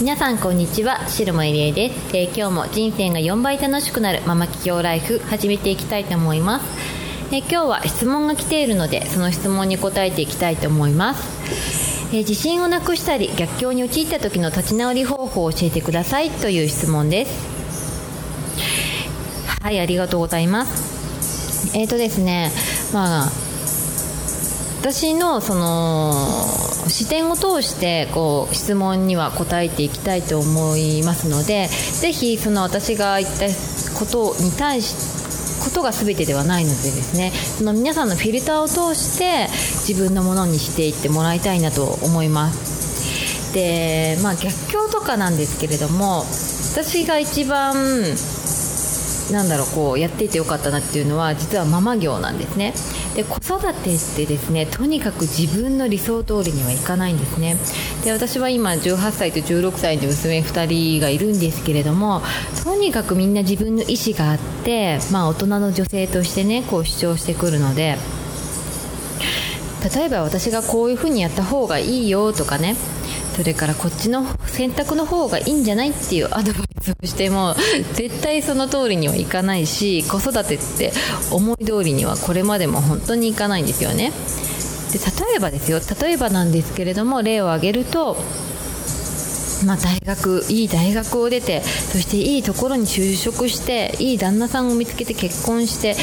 皆さんこんにちは。白間入江です、えー、今日も人生が4倍楽しくなるママ企業ライフ始めていきたいと思います、えー、今日は質問が来ているのでその質問に答えていきたいと思います。えー、自信をなくしたり逆境に陥った時の立ち直り方法を教えてください。という質問です。はいありがとうございます。えっ、とですねまあ私のその視点を通してこう質問には答えていきたいと思いますのでぜひその私が言ったことに対しことが全てではないのでですねその皆さんのフィルターを通して自分のものにしていってもらいたいなと思います。でまあ逆境とかなんですけれども私が一番なんだろうこうやっていてよかったなっていうのは実はママ業なんですね。で子育てってですねとにかく自分の理想通りにはいかないんですね。で私は今18歳と16歳の娘2人がいるんですけれどもとにかくみんな自分の意思があって、まあ、大人の女性としてねこう主張してくるので例えば私がこういうふうにやった方がいいよとかねそれからこっちの選択の方がいいんじゃないっていうアドバイスをしても絶対その通りにはいかないし子育てって思い通りにはこれまでも本当にいかないんですよね。で例えばですよ。例えばなんですけれども例を挙げるとまあ、大学いい大学を出てそしていいところに就職していい旦那さんを見つけて結婚して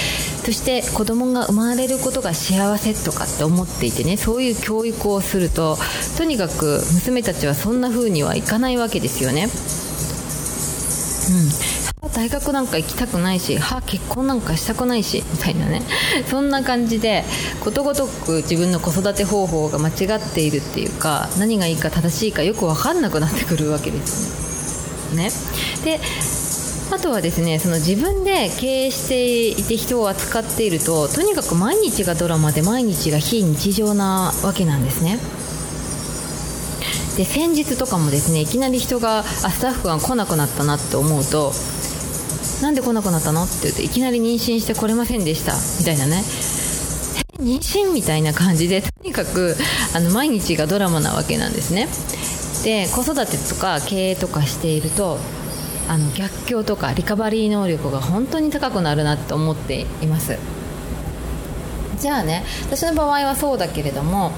そして子供が生まれることが幸せとかって思っていてねそういう教育をするととにかく娘たちはそんな風にはいかないわけですよね。うん、大学なんか行きたくないしは結婚なんかしたくないしみたいなねそんな感じでことごとく自分の子育て方法が間違っているっていうか何がいいか正しいかよく分かんなくなってくるわけですね。ねであとはですねその自分で経営していて人を扱っているととにかく毎日がドラマで毎日が非日常なわけなんですね。で先日とかもですねいきなり人があスタッフが来なくなったなって思うとなんで来なくなったのって言うといきなり妊娠してこれませんでしたみたいなね妊娠みたいな感じでとにかくあの毎日がドラマなわけなんですねで子育てとか経営とかしているとあの逆境とかリカバリー能力が本当に高くなるなって思っています。じゃあね私の場合はそうだけれども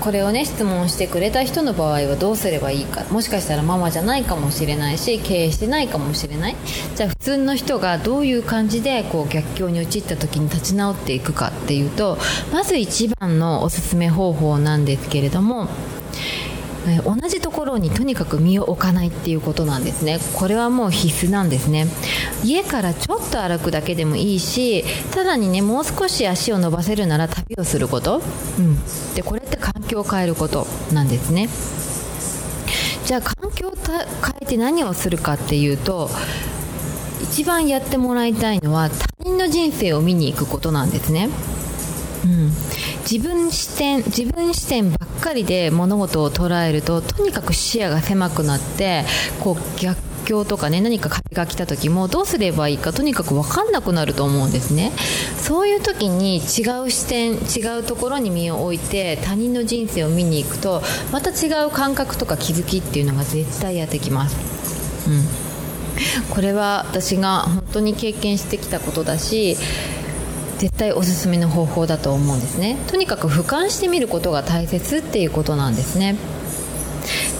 これをね質問してくれた人の場合はどうすればいいか。もしかしたらママじゃないかもしれないし経営してないかもしれない。じゃあ普通の人がどういう感じでこう逆境に陥った時に立ち直っていくかっていうとまず一番のおすすめ方法なんですけれどもえ同じところにとにかく身を置かないっていうことなんですね。これはもう必須なんですね。家からちょっと歩くだけでもいいしただにねもう少し足を伸ばせるなら旅をすること、うん、でこれって環境を変えることなんですね。じゃあ環境を変えて何をするかっていうと一番やってもらいたいのは他人の人生を見に行くことなんですね。うん、自分視点自分視点ばっかりで物事を捉えるととにかく視野が狭くなってこう逆境とかね何か壁が来た時もどうすればいいかとにかく分かんなくなると思うんですね。そういう時に違う視点違うところに身を置いて他人の人生を見に行くとまた違う感覚とか気づきっていうのが絶対やってきます。うん。これは私が本当に経験してきたことだし絶対おすすめの方法だと思うんですね。とにかく俯瞰してみることが大切っていうことなんですね。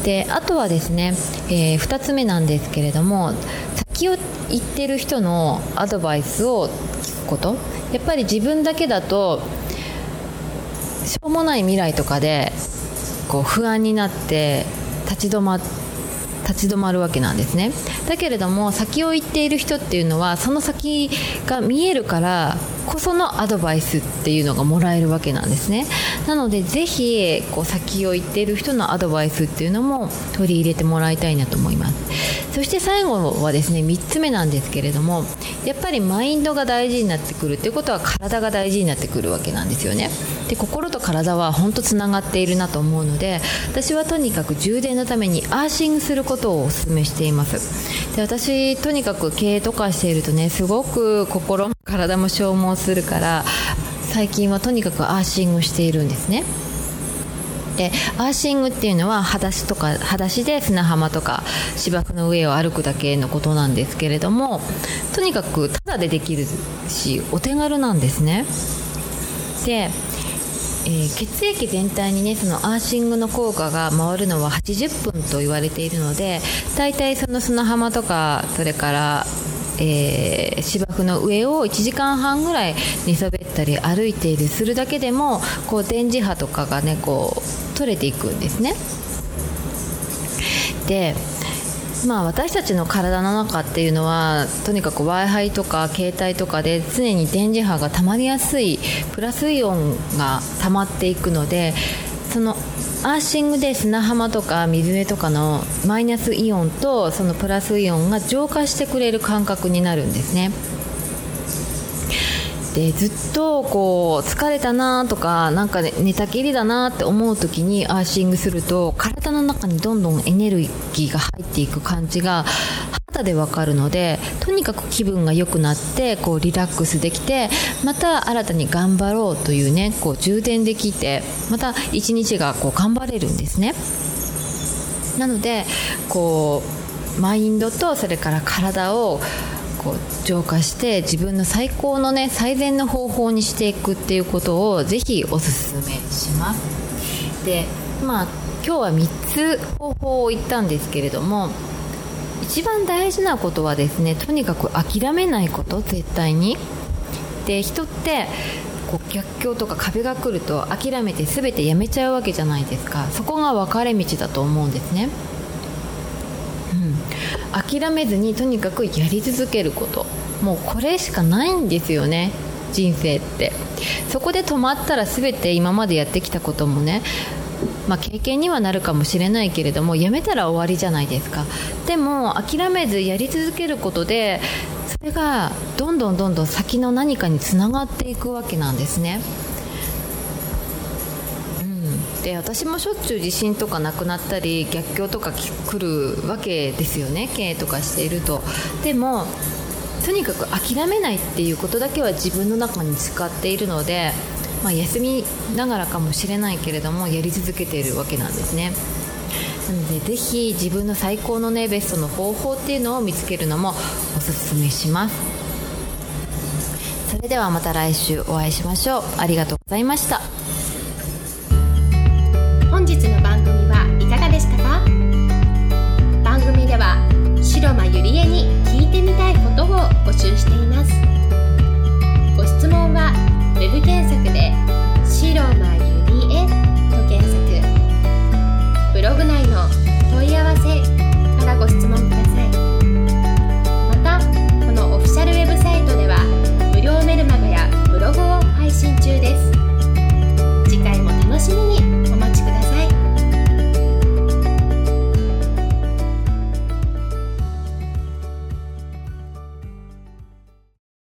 であとはですね、えー、2つ目なんですけれども先を言ってる人のアドバイスを聞くこと。やっぱり自分だけだとしょうもない未来とかでこう不安になって立ち止ま立立ち止まるわけなんですね。だけれども先を行っている人っていうのはその先が見えるからこそのアドバイスっていうのがもらえるわけなんですね。なのでぜひこう先を行っている人のアドバイスっていうのも取り入れてもらいたいなと思います。そして最後はですね3つ目なんですけれどもやっぱりマインドが大事になってくるっていうことは体が大事になってくるわけなんですよね。で心と体は本当つながっているなと思うので私はとにかく充電のためにアーシングすることをお勧めしています。で私とにかく経営とかしているとねすごく心も体も消耗するから最近はとにかくアーシングしているんですね。でアーシングっていうのは裸足とか裸足で砂浜とか芝生の上を歩くだけのことなんですけれどもとにかくただでできるしお手軽なんですね。でえー、血液全体にねそのアーシングの効果が回るのは80分と言われているので大体その砂浜とかそれからえー、芝生の上を1時間半ぐらい寝そべったり歩いているするだけでもこう電磁波とかがねこう取れていくんですね。でまあ、私たちの体の中っていうのはとにかく w i f i とか携帯とかで常に電磁波が溜まりやすいプラスイオンが溜まっていくのでそのアーシングで砂浜とか水辺とかのマイナスイオンとそのプラスイオンが浄化してくれる感覚になるんですね。でずっとこう疲れたなとかなんか、寝たきりだなって思う時にアーシングすると体の中にどんどんエネルギーが入っていく感じが肌でわかるのでとにかく気分が良くなってこうリラックスできてまた新たに頑張ろうというねこう充電できてまた一日がこう頑張れるんですね。なのでこうマインドとそれから体をこう浄化して自分の最高のね最善の方法にしていくっていうことをぜひおすすめします。でまあ今日は3つ方法を言ったんですけれども一番大事なことはですねとにかく諦めないこと絶対に。で人ってこう逆境とか壁が来ると諦めて全てやめちゃうわけじゃないですか。そこが分かれ道だと思うんですね。うん。諦めずにとにかくやり続けること。もうこれしかないんですよね。人生って。そこで止まったら全て今までやってきたこともねまあ、経験にはなるかもしれないけれどもやめたら終わりじゃないですか。でも諦めずやり続けることでそれがどんどんどんどん先の何かにつながっていくわけなんですね。で私もしょっちゅう地震とかなくなったり逆境とか来るわけですよね。経営とかしていると。でもとにかく諦めないっていうことだけは自分の中に使っているのでまあ、休みながらかもしれないけれどもやり続けているわけなんですね。なのでぜひ自分の最高のねベストの方法っていうのを見つけるのもおすすめします。それではまた来週お会いしましょう。ありがとうございました。本日の番組はいかがでしたか？